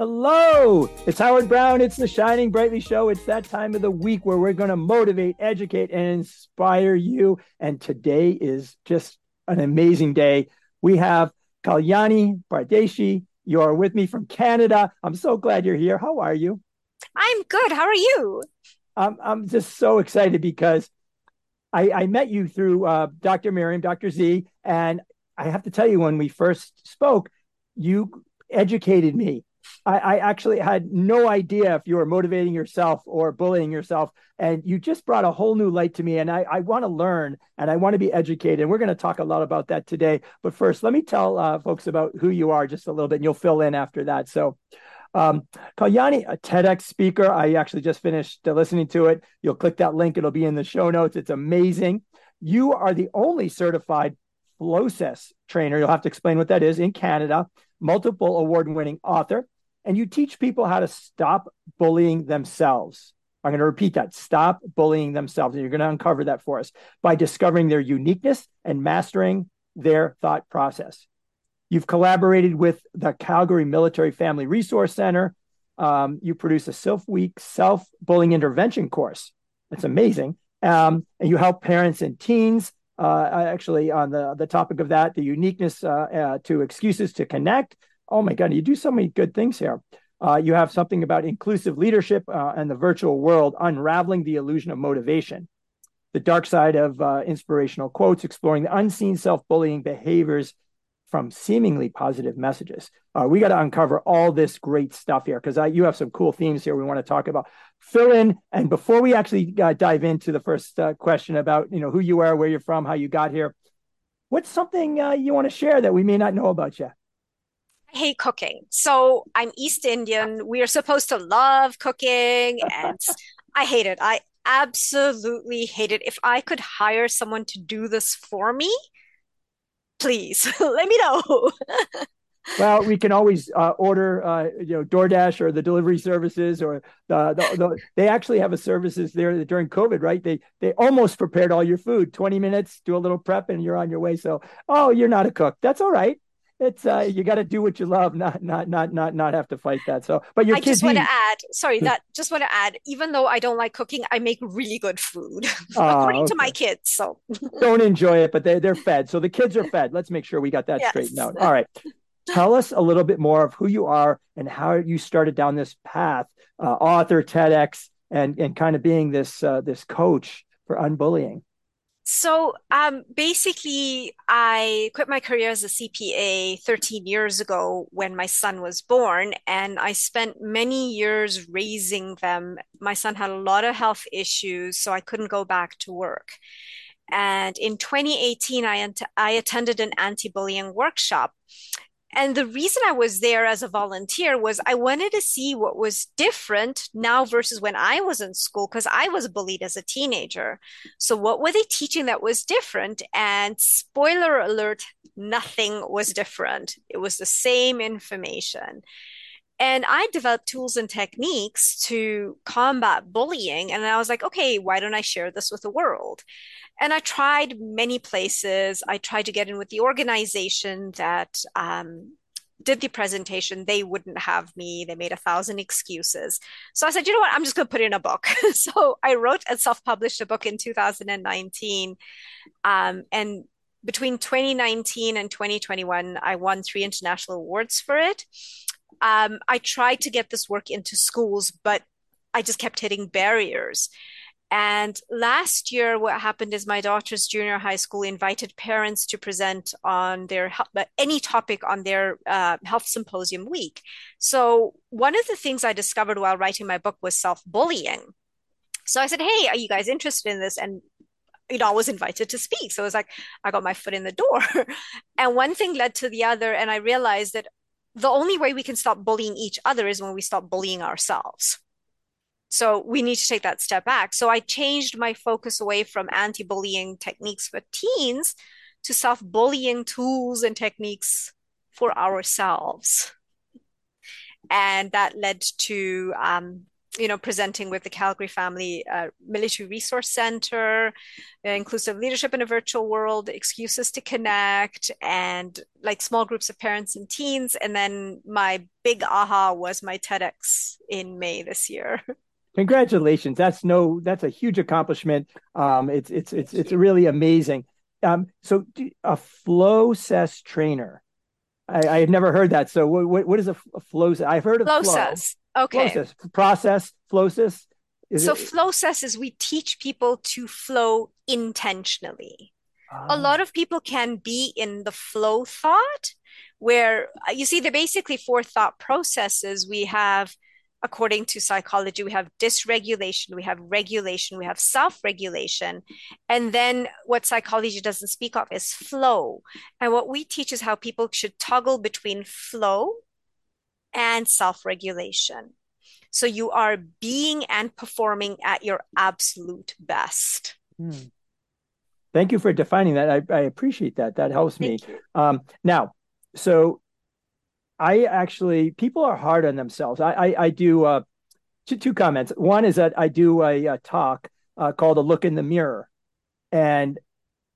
Hello, it's Howard Brown. It's the Shining Brightly Show. It's that time of the week where we're going to motivate, educate, and inspire you. And today is just an amazing day. We have Kalyani Pardeshi. You are with me from Canada. I'm so glad you're here. How are you? I'm good. How are you? I'm, I'm just so excited because I, I met you through uh, Dr. Miriam, Dr. Z, and I have to tell you, when we first spoke, you educated me I, I, actually had no idea if you were motivating yourself or bullying yourself. And you just brought a whole new light to me. And I, I want to learn and I want to be educated. And we're going to talk a lot about that today. But first, let me tell uh, folks about who you are just a little bit, and you'll fill in after that. So, um, Kalyani, a TEDx speaker. I actually just finished uh, listening to it. You'll click that link, it'll be in the show notes. It's amazing. You are the only certified Flowcess trainer. You'll have to explain what that is in Canada, multiple award winning author and you teach people how to stop bullying themselves. I'm going to repeat that stop bullying themselves. And you're going to uncover that for us by discovering their uniqueness and mastering their thought process. You've collaborated with the Calgary Military Family Resource Center. Um, you produce a self week self bullying intervention course. It's amazing. Um, and you help parents and teens. Uh, actually, on the, the topic of that, the uniqueness uh, uh, to excuses to connect, oh my God, you do so many good things here. You have something about inclusive leadership and the virtual world, unraveling the illusion of motivation. The dark side of uh, inspirational quotes, exploring the unseen self bullying behaviors from seemingly positive messages. Uh, we got to uncover all this great stuff here because you have some cool themes here we want to talk about. Fill in, and before we actually uh, dive into the first uh, question about you know who you are, where you're from, how you got here, what's something you want to share that we may not know about yet? I hate cooking. So I'm East Indian. We are supposed to love cooking and I hate it. I absolutely hate it. If I could hire someone to do this for me, please let me know. well, we can always uh, order, uh, you know, DoorDash or the delivery services, or the, the, the, they actually have a services there during COVID, right? They they almost prepared all your food. Twenty minutes, do a little prep, and you're on your way. So, oh, you're not a cook. That's all right it's uh you got to do what you love not not not not not have to fight that. So but your i just want to add sorry that just want to add even though i don't like cooking i make really good food oh, according okay. to my kids so. Don't enjoy it but they, they're fed. So the kids are fed. Let's make sure we got that yes. straightened out. All right. Tell us a little bit more of who you are and how you started down this path uh, author tedx and and kind of being this uh, this coach for unbullying so um, basically, I quit my career as a CPA 13 years ago when my son was born, and I spent many years raising them. My son had a lot of health issues, so I couldn't go back to work. And in 2018, I, I attended an anti bullying workshop and the reason I was there as a volunteer was I wanted to see what was different now versus when I was in school, because I was bullied as a teenager. So, what were they teaching that was different? And spoiler alert, nothing was different. It was the same information. And I developed tools and techniques to combat bullying. And I was like, okay, why don't I share this with the world? and I tried many places. I tried to get in with the organization that um, did the presentation. They wouldn't have me. They made a thousand excuses. So I said, you know what? I'm just going to put in a book. so I wrote and self published a book in 2019. Um, and between 2019 and 2021, I won three international awards for it. Um, I tried to get this work into schools, but I just kept hitting barriers. And last year, what happened is my daughter's junior high school invited parents to present on their any topic on their uh, health symposium week. So one of the things I discovered while writing my book was self bullying. So I said, "Hey, are you guys interested in this?" And you know, I was invited to speak. So it was like I got my foot in the door, and one thing led to the other, and I realized that the only way we can stop bullying each other is when we stop bullying ourselves So we need to take that step back. So I changed my focus away from anti bullying techniques for teens to self bullying tools and techniques for ourselves. And that led to um, you know, presenting with the Calgary Family uh, Military Resource Center, uh, inclusive leadership in a virtual world, excuses to connect, and like small groups of parents and teens. And then my big aha was my TEDx in May this year. Congratulations! That's no, that's a huge accomplishment. Um, it's it's it's it's really amazing. Um, so a Flowcess trainer. I, have never heard that. So what, what is a, a flow? I've heard of flow Flowcess. Okay. Process, process, Flowcess. Is so it... Flowcess is we teach people to flow intentionally. A lot ah. of people can be in the flow thought where uh, you see, they're basically four thought processes. We have according to psychology, we have dysregulation, we have regulation, we have self regulation. And then what psychology doesn't speak of is flow. And what we teach is how people should toggle between flow and self regulation. So you are being and performing at your absolute best. Hmm. Thank you for defining that. I, I appreciate that. That helps Thank me. Um, now, so I actually people are hard on themselves. I I, I do uh, two, two comments. One is that I do a, a talk uh, called "A Look in the Mirror," and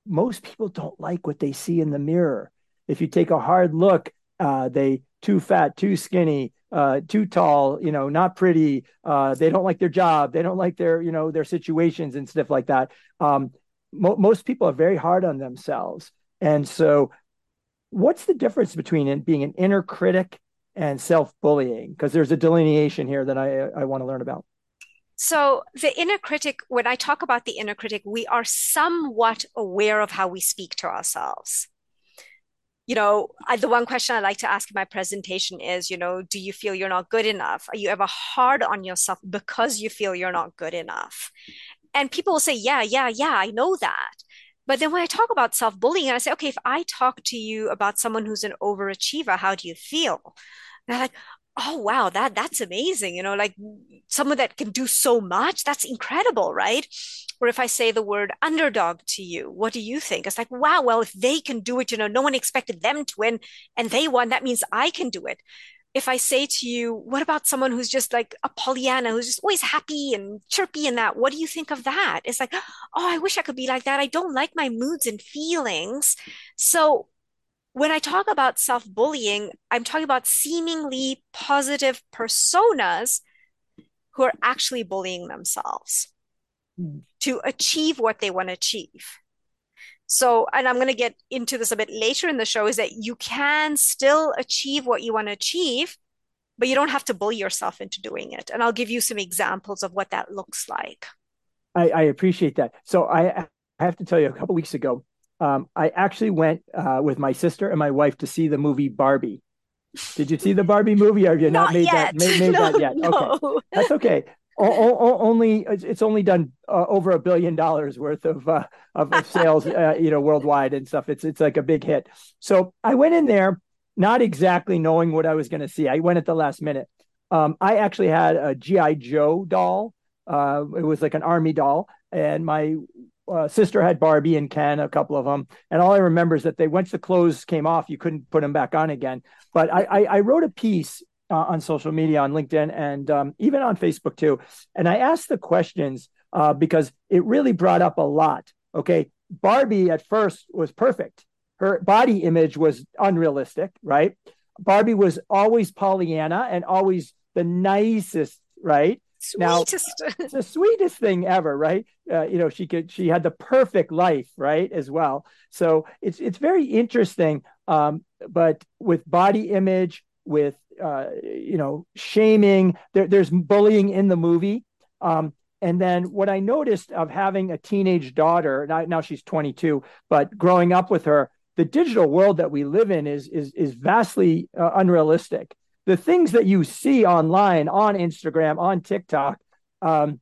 most people don't like what they see in the mirror. If you take a hard look, uh, they too fat, too skinny, uh, too tall, you know, not pretty. Uh, they don't like their job. They don't like their, you know, their situations and stuff like that. Um, mo- most people are very hard on themselves, and so what's the difference between being an inner critic and self-bullying? Because there's a delineation here that I I want to learn about. So, the inner critic, when I talk about the inner critic, we are somewhat aware of how we speak to ourselves. You know, I, the one question I like to ask in my presentation is, you know, do you feel you're not good enough? Are you ever hard on yourself because you feel you're not good enough? And people will say, yeah, yeah, yeah, I know that. But then when I talk about self bullying, I say, okay, if I talk to you about someone who's an overachiever, how do you feel? And they're like, oh wow, that that's amazing. You know, like someone that can do so much, that's incredible, right? Or if I say the word underdog to you, what do you think? It's like, wow, well, if they can do it, you know, no one expected them to win and they won, that means I can do it if I say to you, what about someone who's just like a Pollyanna, who's just always happy and chirpy and that? What do you think of that? It's like, oh, I wish I could be like that. I don't like my moods and feelings. So when I talk about self bullying, I'm talking about seemingly positive personas who are actually bullying themselves mm. to achieve what they want to achieve. So, and I'm going to get into this a bit later in the show, is that you can still achieve what you want to achieve, but you don't have to bully yourself into doing it. And I'll give you some examples of what that looks like. I, I appreciate that. So I, I have to tell you, a couple weeks ago, um, I actually went uh, with my sister and my wife to see the movie Barbie. Did you see the Barbie movie? Or have you not, not made yet. that made, made no, that yet? No. Okay, that's okay o- o- only it's only done uh, over a billion dollars worth of, uh, of, of sales, uh, you know, worldwide and stuff. It's it's like a big hit. So I went in there not exactly knowing what I was going to see. I went at the last minute. Um, I actually had a GI Joe doll. Uh, it was like an army doll, and my uh, sister had Barbie and Ken, a couple of them. And all I remember is that they once the clothes came off, you couldn't put them back on again. But I, I, I wrote a piece uh, on social media, on LinkedIn, and um, even on Facebook too. And I asked the questions uh, because it really brought up a lot. Okay, Barbie at first was perfect. Her body image was unrealistic, right? Barbie was always Pollyanna and always the nicest, right? Sweetest. Now, the sweetest thing ever, right? Uh, you know, she could she had the perfect life, right, as well. So it's it's very interesting. Um, but with body image, with uh, you know shaming. There, there's bullying in the movie. Um, and then what I noticed of having a teenage daughter now, now she's 22, but growing up with her, the digital world that we live in is is is vastly uh, unrealistic. The things that you see online, on Instagram, on TikTok, um,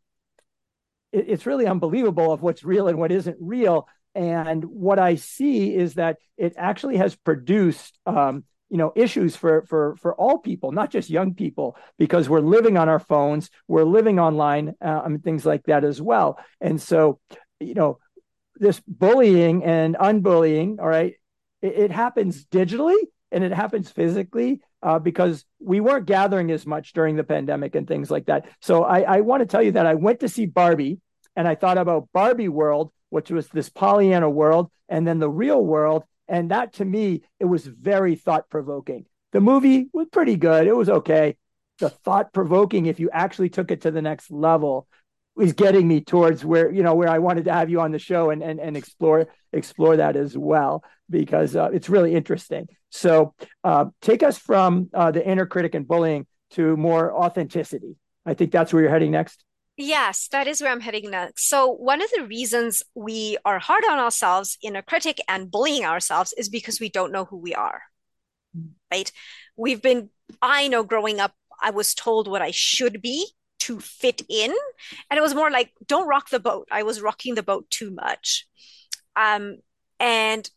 it, it's really unbelievable of what's real and what isn't real. And what I see is that it actually has produced um, you know issues for for for all people not just young people because we're living on our phones we're living online uh, and things like that as well and so you know this bullying and unbullying all right it, it happens digitally and it happens physically uh, because we weren't gathering as much during the pandemic and things like that so i, I want to tell you that i went to see barbie and i thought about barbie world which was this pollyanna world and then the real world and that to me, it was very thought provoking. The movie was pretty good. It was okay. The thought provoking, if you actually took it to the next level, was getting me towards where you know where I wanted to have you on the show and and, and explore explore that as well because uh, it's really interesting. So uh, take us from uh, the inner critic and bullying to more authenticity. I think that's where you're heading next. Yes, that is where I'm heading next. So, one of the reasons we are hard on ourselves, inner critic, and bullying ourselves is because we don't know who we are. Right? We've been, I know growing up, I was told what I should be to fit in. And it was more like, don't rock the boat. I was rocking the boat too much. Um, and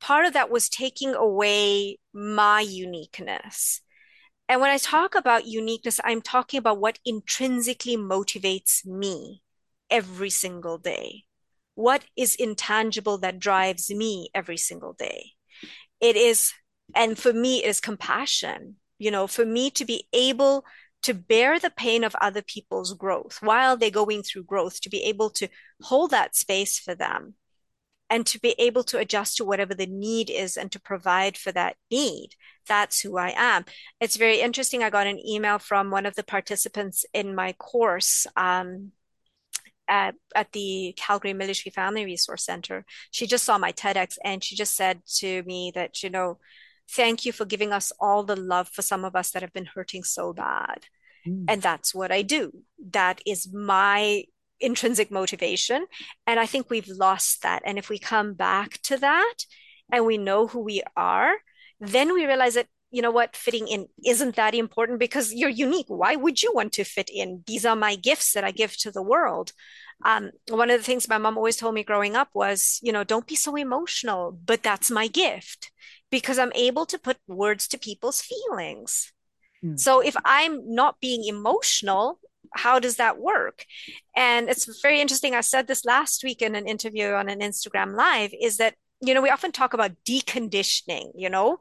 part of that was taking away my uniqueness. And when I talk about uniqueness, I'm talking about what intrinsically motivates me every single day. What is intangible that drives me every single day? It is, and for me, it is compassion. You know, for me to be able to bear the pain of other people's growth while they're going through growth, to be able to hold that space for them and to be able to adjust to whatever the need is and to provide for that need. That's who I am. It's very interesting. I got an email from one of the participants in my course. Um, at, at the Calgary Military Family Resource Center. She just saw my TEDx and she just said to me that, you know, thank you for giving us all the love for some of us that have been hurting so bad. Mm. And that's what I do. That is my intrinsic motivation. And I think we've lost that. And if we come back to that and we know who we are, then we realize that, you know what, fitting in isn't that important because you're unique. Why would you want to fit in? These are my gifts that I give to the world. Um, one of the things my mom always told me growing up was, you know, don't be so emotional, but that's my gift because I'm able to put words to people's feelings. Hmm. So if I'm not being emotional, how does that work? And it's very interesting. I said this last week in an interview on an Instagram live is that, you know, we often talk about deconditioning, you know,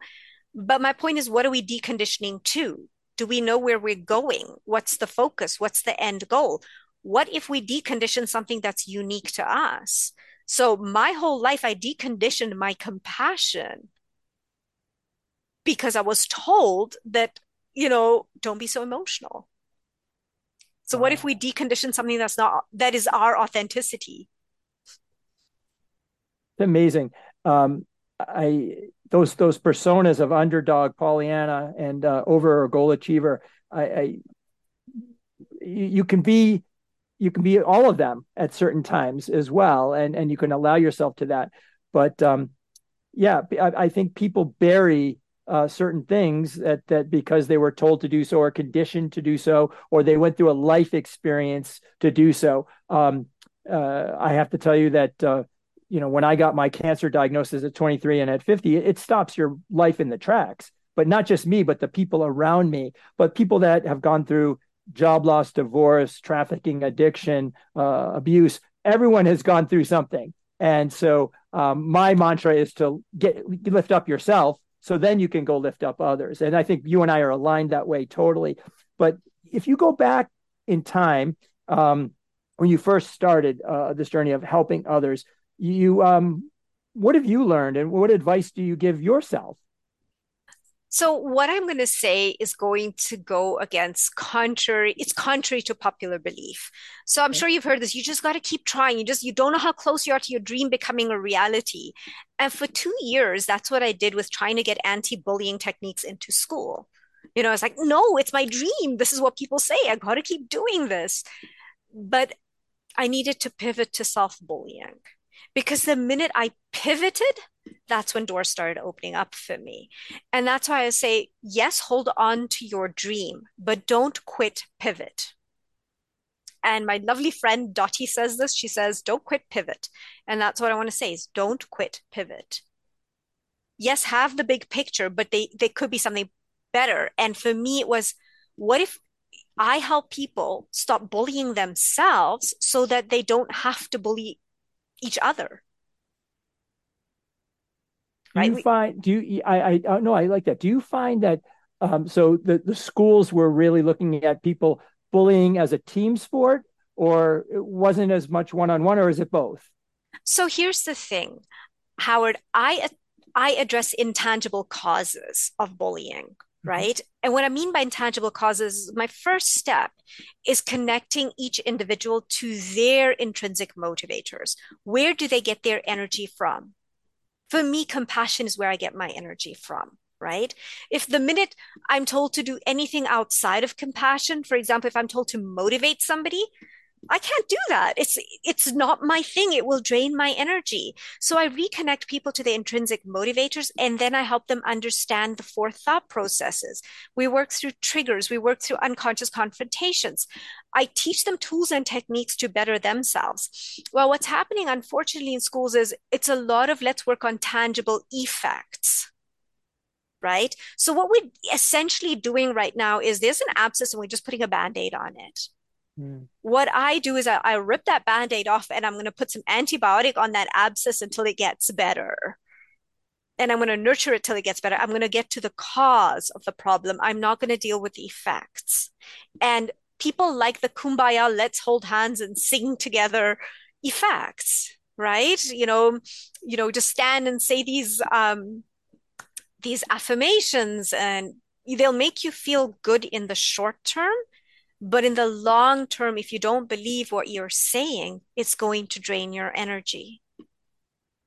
but my point is, what are we deconditioning to? Do we know where we're going? What's the focus? What's the end goal? What if we decondition something that's unique to us? So my whole life, I deconditioned my compassion because I was told that, you know, don't be so emotional. So what if we decondition something that's not that is our authenticity? It's amazing. Um, I those those personas of underdog, Pollyanna, and uh, over or goal achiever. I, I you can be you can be all of them at certain times as well, and and you can allow yourself to that. But um, yeah, I, I think people bury uh, certain things that that because they were told to do so or conditioned to do so or they went through a life experience to do so. Um, uh, I have to tell you that uh, you know when I got my cancer diagnosis at 23 and at 50, it, it stops your life in the tracks. But not just me, but the people around me, but people that have gone through job loss, divorce, trafficking, addiction, uh, abuse. Everyone has gone through something, and so um, my mantra is to get lift up yourself so then you can go lift up others. And I think you and I are aligned that way totally. But if you go back in time, um, when you first started uh, this journey of helping others, you um, what have you learned, and what advice do you give yourself? So what I'm going to say is going to go against contrary, it's contrary to popular belief. So I'm okay. sure you've heard this. You just got to keep trying. You just, you don't know how close you are to your dream becoming a reality. And for two years, that's what I did with trying to get anti-bullying techniques into school. You know, I was like, no, it's my dream. This is what people say. I got to keep doing this. But I needed to pivot to self-bullying because the minute I pivoted, that's when doors started opening up for me. And that's why I say, yes, hold on to your dream, but don't quit, pivot. And my lovely friend Dottie says this. She says, don't quit, pivot. And that's what I want to say is don't quit, pivot. yes, have the big picture, but they they could be something better. And for me, it was what if I help people stop bullying themselves so that they don't have to bully each other. Do you find do you I I uh, no I like that. Do you find that um, so the the schools were really looking at people bullying as a team sport, or it wasn't as much one on one, or is it both? So here's the thing, Howard. I I address intangible causes of bullying. Mm-hmm. right? And what I mean by intangible causes, my first step is connecting each individual to their intrinsic motivators. Where do they get their energy from? For me, compassion is where I get my energy from right? If the minute I'm told to do anything outside of compassion, for example, if I'm told to motivate somebody, I can't do that. It's it's not my thing. It will drain my energy. So I reconnect people to the intrinsic motivators and then I help them understand the four thought processes. We work through triggers, we work through unconscious confrontations. I teach them tools and techniques to better themselves. Well, what's happening unfortunately in schools is it's a lot of let's work on tangible effects right? So what we're essentially doing right now is there's an abscess and we're just putting a band-aid on it. Mm. What I do is I, I rip that band aid off and I'm going to put some antibiotic on that abscess until it gets better. And I'm going to nurture it till it gets better. I'm going to get to the cause of the problem. I'm not going to deal with the effects. And people like the kumbaya, let's hold hands and sing together effects, right? You know, you know, just stand and say these um these affirmations and they'll make you feel good in the short term but in the long term, if you don't believe what you're saying, it's going to drain your energy.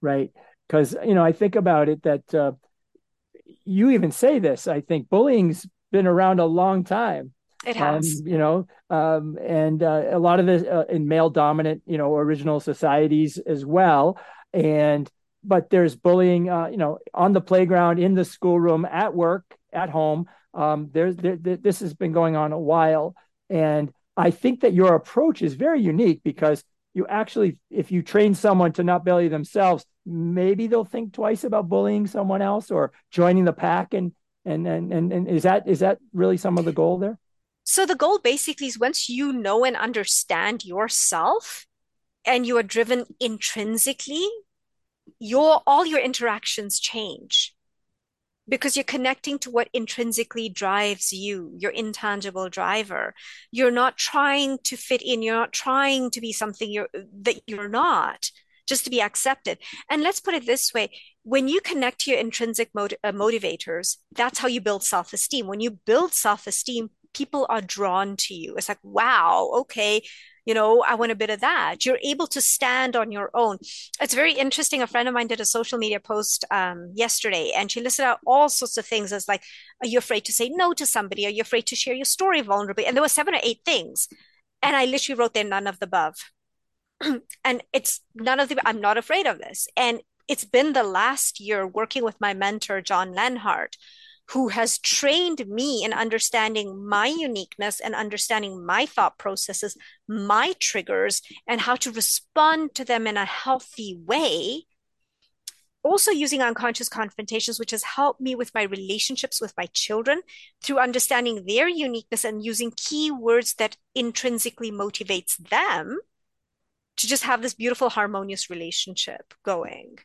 Right. Because, you know, I think about it that uh, you even say this. I think bullying's been around a long time. It has. Um, you know, um, and uh, a lot of this uh, in male dominant, you know, original societies as well. And, but there's bullying, uh, you know, on the playground, in the schoolroom, at work, at home. Um, there's there, this has been going on a while. And I think that your approach is very unique because you actually, if you train someone to not bully themselves, maybe they'll think twice about bullying someone else or joining the pack. And and and and, and is that is that really some of the goal there? So the goal basically is once you know and understand yourself and you are driven intrinsically, your all your interactions change because you're connecting to what intrinsically drives you, your intangible driver. You're not trying to fit in. You're not trying to be something you're, that you're not just to be accepted. And let's put it this way. When you connect to your intrinsic uh, motivators, that's how you build self-esteem. When you build self-esteem, people are drawn to you. It's like, wow, okay, you know, I want a bit of that. You're able to stand on your own. It's very interesting. A friend of mine did a social media post um, yesterday and she listed out all sorts of things as like, are you afraid to say no to somebody? Are you afraid to share your story vulnerably? And there were seven or eight things. And I literally wrote there none of the above. and it's none of the, I'm not afraid of this. And it's been the last year working with my mentor, John Lenhart, who has trained me in understanding my uniqueness and understanding my thought processes, my triggers, and how to respond to them in a healthy way. Also, using unconscious confrontations, which has helped me with my relationships with my children through understanding their uniqueness and using key words that intrinsically motivates them to just have this beautiful, harmonious relationship going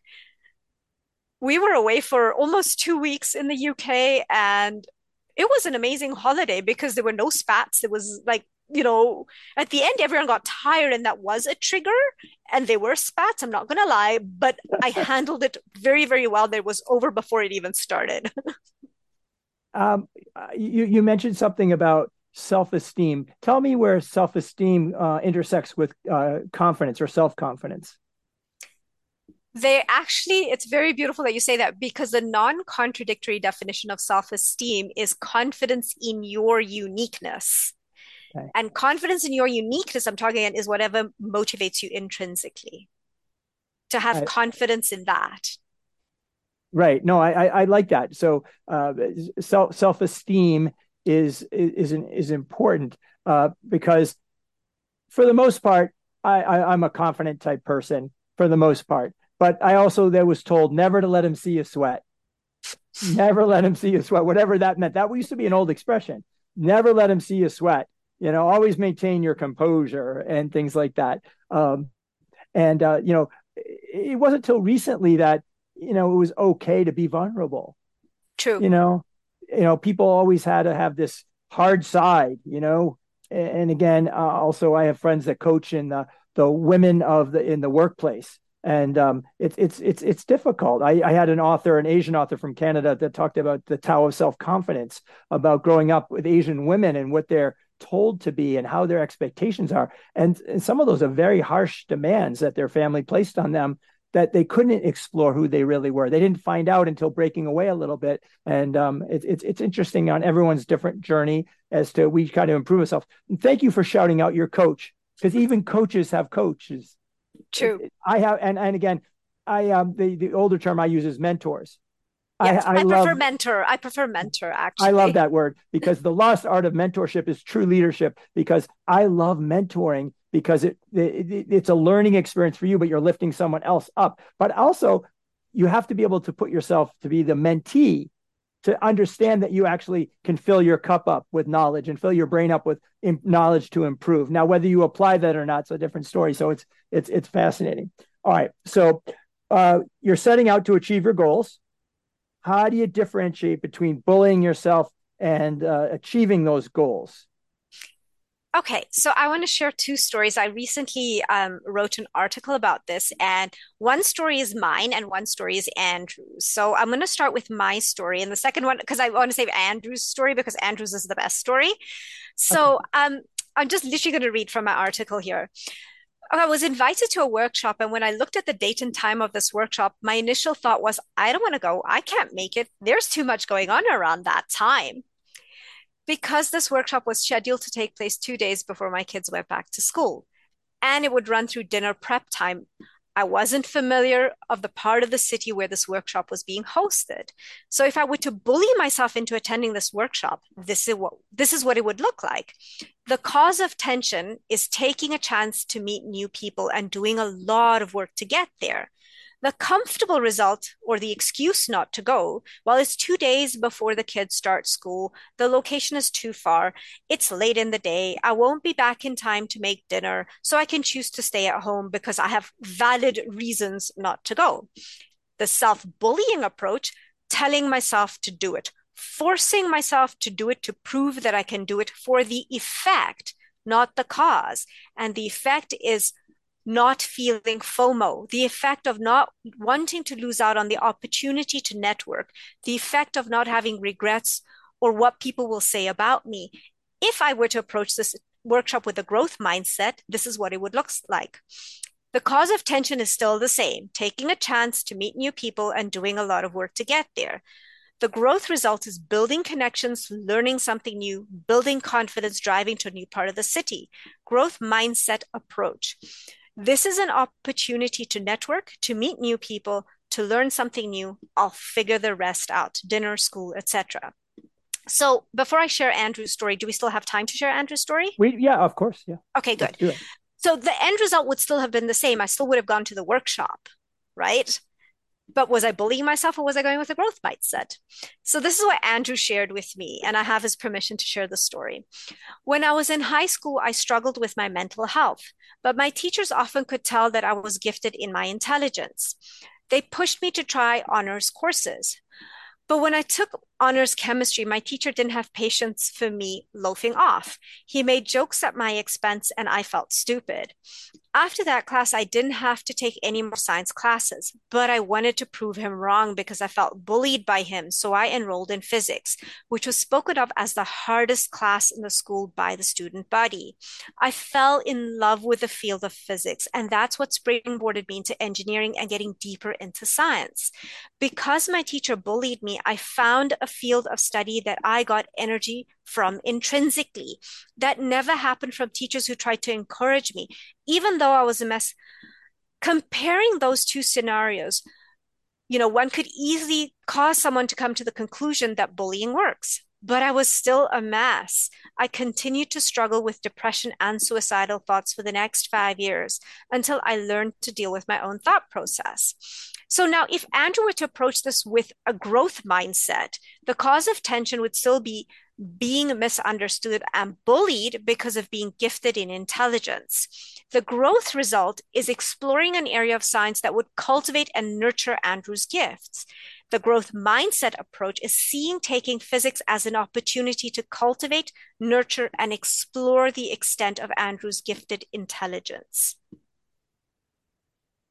we were away for almost two weeks in the UK and it was an amazing holiday because there were no spats. It was like, you know, at the end, everyone got tired and that was a trigger. And they were spats, I'm not going to lie, but I handled it very, very well. It was over before it even started. um, you, you mentioned something about self esteem. Tell me where self esteem uh, intersects with uh, confidence or self confidence they actually it's very beautiful that you say that because the non-contradictory definition of self-esteem is confidence in your uniqueness. Okay. and confidence in your uniqueness i'm talking about is whatever motivates you intrinsically. To have I, confidence in that. Right. No i i, I like that. So uh, self self-esteem is is is important uh, because for the most part I, I i'm a confident type person for the most part but I also there was told never to let him see you sweat. Never let him see you sweat, whatever that meant. That used to be an old expression. Never let him see you sweat. You know, always maintain your composure and things like that. Um, and uh, you know, it wasn't until recently that you know it was okay to be vulnerable. True. You know, you know, people always had to have this hard side. You know, and again, uh, also I have friends that coach in the the women of the in the workplace and um, it's it's it's it's difficult. I, I, had an author, an Asian author from Canada, that talked about the Tao of self confidence, about growing up with Asian women and what they're told to be and how their expectations are, and, and some of those are very harsh demands that their family placed on them that they couldn't explore who they really were. They didn't find out until breaking away a little bit, and um, it, it's it's interesting on everyone's different journey as to we kind of improve ourselves. And thank you for shouting out your coach because even coaches have coaches True. I have, and and again, I um the the older term I use is mentors. Yes, I, I, I love, prefer mentor. I prefer mentor. Actually, I love that word because the lost art of mentorship is true leadership. Because I love mentoring because it, it it's a learning experience for you, but you're lifting someone else up. But also, you have to be able to put yourself to be the mentee to understand that you actually can fill your cup up with knowledge and fill your brain up with knowledge to improve. Now, whether you apply that or not, it's a different story. So it's it's it's fascinating. All right, so uh, you're setting out to achieve your goals. How do you differentiate between bullying yourself and uh, achieving those goals? Okay, so I want to share two stories. I recently um, wrote an article about this, and one story is mine and one story is Andrew's. So I'm going to start with my story, and the second one, because I want to save Andrew's story because Andrew's is the best story. So okay. um, I'm just literally going to read from my article here. I was invited to a workshop, and when I looked at the date and time of this workshop, my initial thought was, I don't want to go. I can't make it. There's too much going on around that time because this workshop was scheduled to take place two days before my kids went back to school and it would run through dinner prep time i wasn't familiar of the part of the city where this workshop was being hosted. So if i were to bully myself into attending this workshop this is what this is what it would look like. The cause of tension is taking a chance to meet new people and doing a lot of work to get there the comfortable result or the excuse not to go, well, it's two days before the kids start school. The location is too far. It's late in the day. I won't be back in time to make dinner. So I can choose to stay at home because I have valid reasons not to go. The self bullying approach, telling myself to do it, forcing myself to do it to prove that I can do it for the effect, not the cause. And the effect is not feeling FOMO, the effect of not wanting to lose out on the opportunity to network, the effect of not having regrets or what people will say about me. If I were to approach this workshop with a growth mindset, this is what it would look like. The cause of tension is still the same taking a chance to meet new people and doing a lot of work to get there. The growth result is building connections, learning something new, building confidence, driving to a new part of the city. Growth mindset approach. This is an opportunity to network, to meet new people, to learn something new. I'll figure the rest out, dinner, school, etc. So before I share Andrew's story, do we still have time to share Andrew's story? We yeah, of course, yeah. Okay, good. So the end result would still have been the same. I still would have gone to the workshop, right? But was I bullying myself or was I going with a growth mindset? So, this is what Andrew shared with me, and I have his permission to share the story. When I was in high school, I struggled with my mental health, but my teachers often could tell that I was gifted in my intelligence. They pushed me to try honors courses. But when I took honors chemistry, my teacher didn't have patience for me loafing off. He made jokes at my expense, and I felt stupid. After that class, I didn't have to take any more science classes, but I wanted to prove him wrong because I felt bullied by him. So I enrolled in physics, which was spoken of as the hardest class in the school by the student body. I fell in love with the field of physics, and that's what springboarded me into engineering and getting deeper into science. Because my teacher bullied me, I found a field of study that I got energy from intrinsically. That never happened from teachers who tried to encourage me, even though I was a mess. Comparing those two scenarios, you know, one could easily cause someone to come to the conclusion that bullying works. But I was still a mess. I continued to struggle with depression and suicidal thoughts for the next five years until I learned to deal with my own thought process. So now, if Andrew were to approach this with a growth mindset, the cause of tension would still be being misunderstood and bullied because of being gifted in intelligence. The growth result is exploring an area of science that would cultivate and nurture Andrew's gifts. The growth mindset approach is seeing taking physics as an opportunity to cultivate, nurture, and explore the extent of Andrew's gifted intelligence.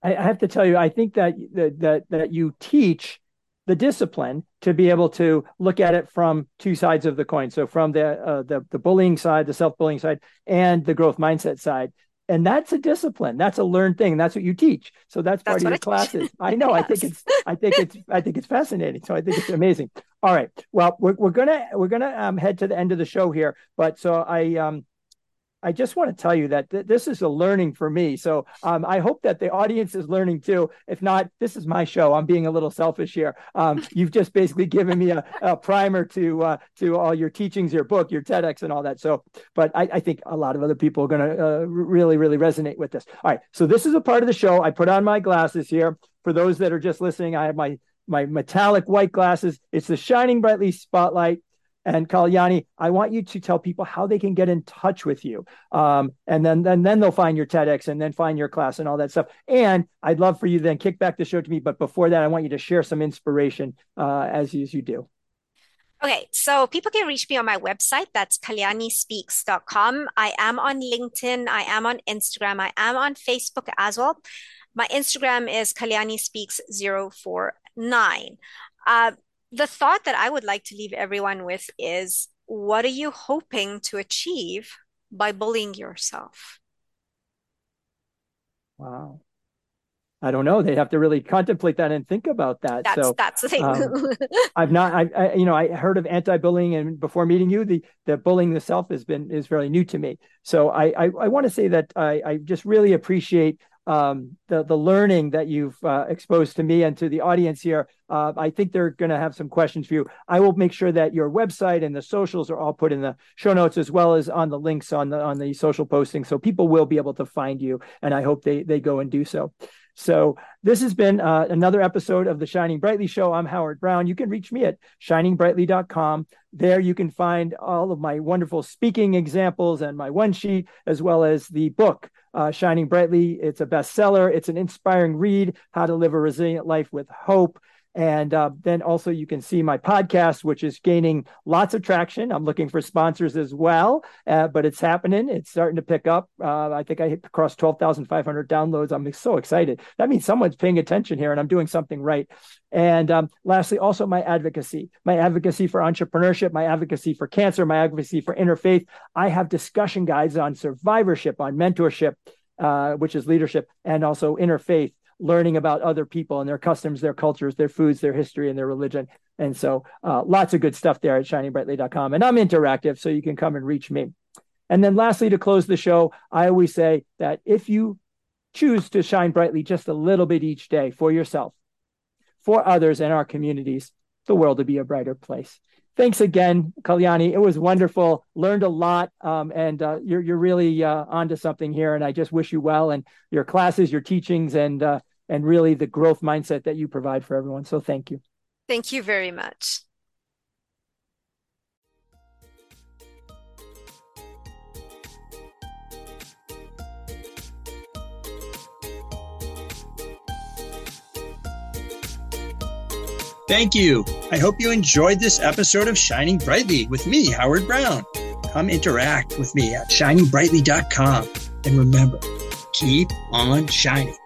I have to tell you, I think that that that you teach the discipline to be able to look at it from two sides of the coin. So from the uh, the, the bullying side, the self bullying side, and the growth mindset side. And that's a discipline. That's a learned thing. That's what you teach. So that's, that's part of your classes. I know. yes. I think it's. I think it's. I think it's fascinating. So I think it's amazing. All right. Well, we're, we're gonna we're gonna um, head to the end of the show here. But so I um I just want to tell you that th- this is a learning for me. So um, I hope that the audience is learning too. If not, this is my show. I'm being a little selfish here. Um, you've just basically given me a, a primer to uh, to all your teachings, your book, your TEDx, and all that. So, but I, I think a lot of other people are going to uh, really, really resonate with this. All right. So this is a part of the show. I put on my glasses here. For those that are just listening, I have my my metallic white glasses. It's the shining brightly spotlight. And Kalyani, I want you to tell people how they can get in touch with you. Um, and then, then, then they'll find your TEDx and then find your class and all that stuff. And I'd love for you then kick back the show to me. But before that, I want you to share some inspiration uh, as, as you do. Okay, so people can reach me on my website. That's kalyanispeaks.com. I am on LinkedIn. I am on Instagram. I am on Facebook as well. My Instagram is kalyaniSpeaks049. Uh, the thought that I would like to leave everyone with is what are you hoping to achieve by bullying yourself? Wow. I don't know. They have to really contemplate that and think about that. That's, so that's the thing. um, I've not, I, I, you know, I heard of anti-bullying, and before meeting you, the the bullying itself has been is fairly new to me. So I I, I want to say that I I just really appreciate um, the the learning that you've uh, exposed to me and to the audience here. Uh, I think they're going to have some questions for you. I will make sure that your website and the socials are all put in the show notes as well as on the links on the on the social posting, so people will be able to find you. And I hope they they go and do so. So this has been uh, another episode of the Shining Brightly Show. I'm Howard Brown. You can reach me at shiningbrightly.com. There you can find all of my wonderful speaking examples and my one sheet, as well as the book uh, Shining Brightly. It's a bestseller. It's an inspiring read, How to Live a Resilient Life with Hope. And uh, then also you can see my podcast, which is gaining lots of traction. I'm looking for sponsors as well, uh, but it's happening. It's starting to pick up. Uh, I think I hit across 12,500 downloads. I'm so excited. That means someone's paying attention here and I'm doing something right. And um, lastly, also my advocacy, my advocacy for entrepreneurship, my advocacy for cancer, my advocacy for interfaith. I have discussion guides on survivorship, on mentorship, uh, which is leadership, and also interfaith learning about other people and their customs, their cultures, their foods, their history, and their religion. And so uh, lots of good stuff there at shiningbrightly.com. And I'm interactive, so you can come and reach me. And then lastly, to close the show, I always say that if you choose to shine brightly just a little bit each day for yourself, for others and our communities, the world will be a brighter place. Thanks again, Kalyani. It was wonderful. Learned a lot, um, and uh, you're you're really uh, onto something here. And I just wish you well and your classes, your teachings, and uh, and really the growth mindset that you provide for everyone. So thank you. Thank you very much. Thank you. I hope you enjoyed this episode of Shining Brightly with me, Howard Brown. Come interact with me at shiningbrightly.com. And remember, keep on shining.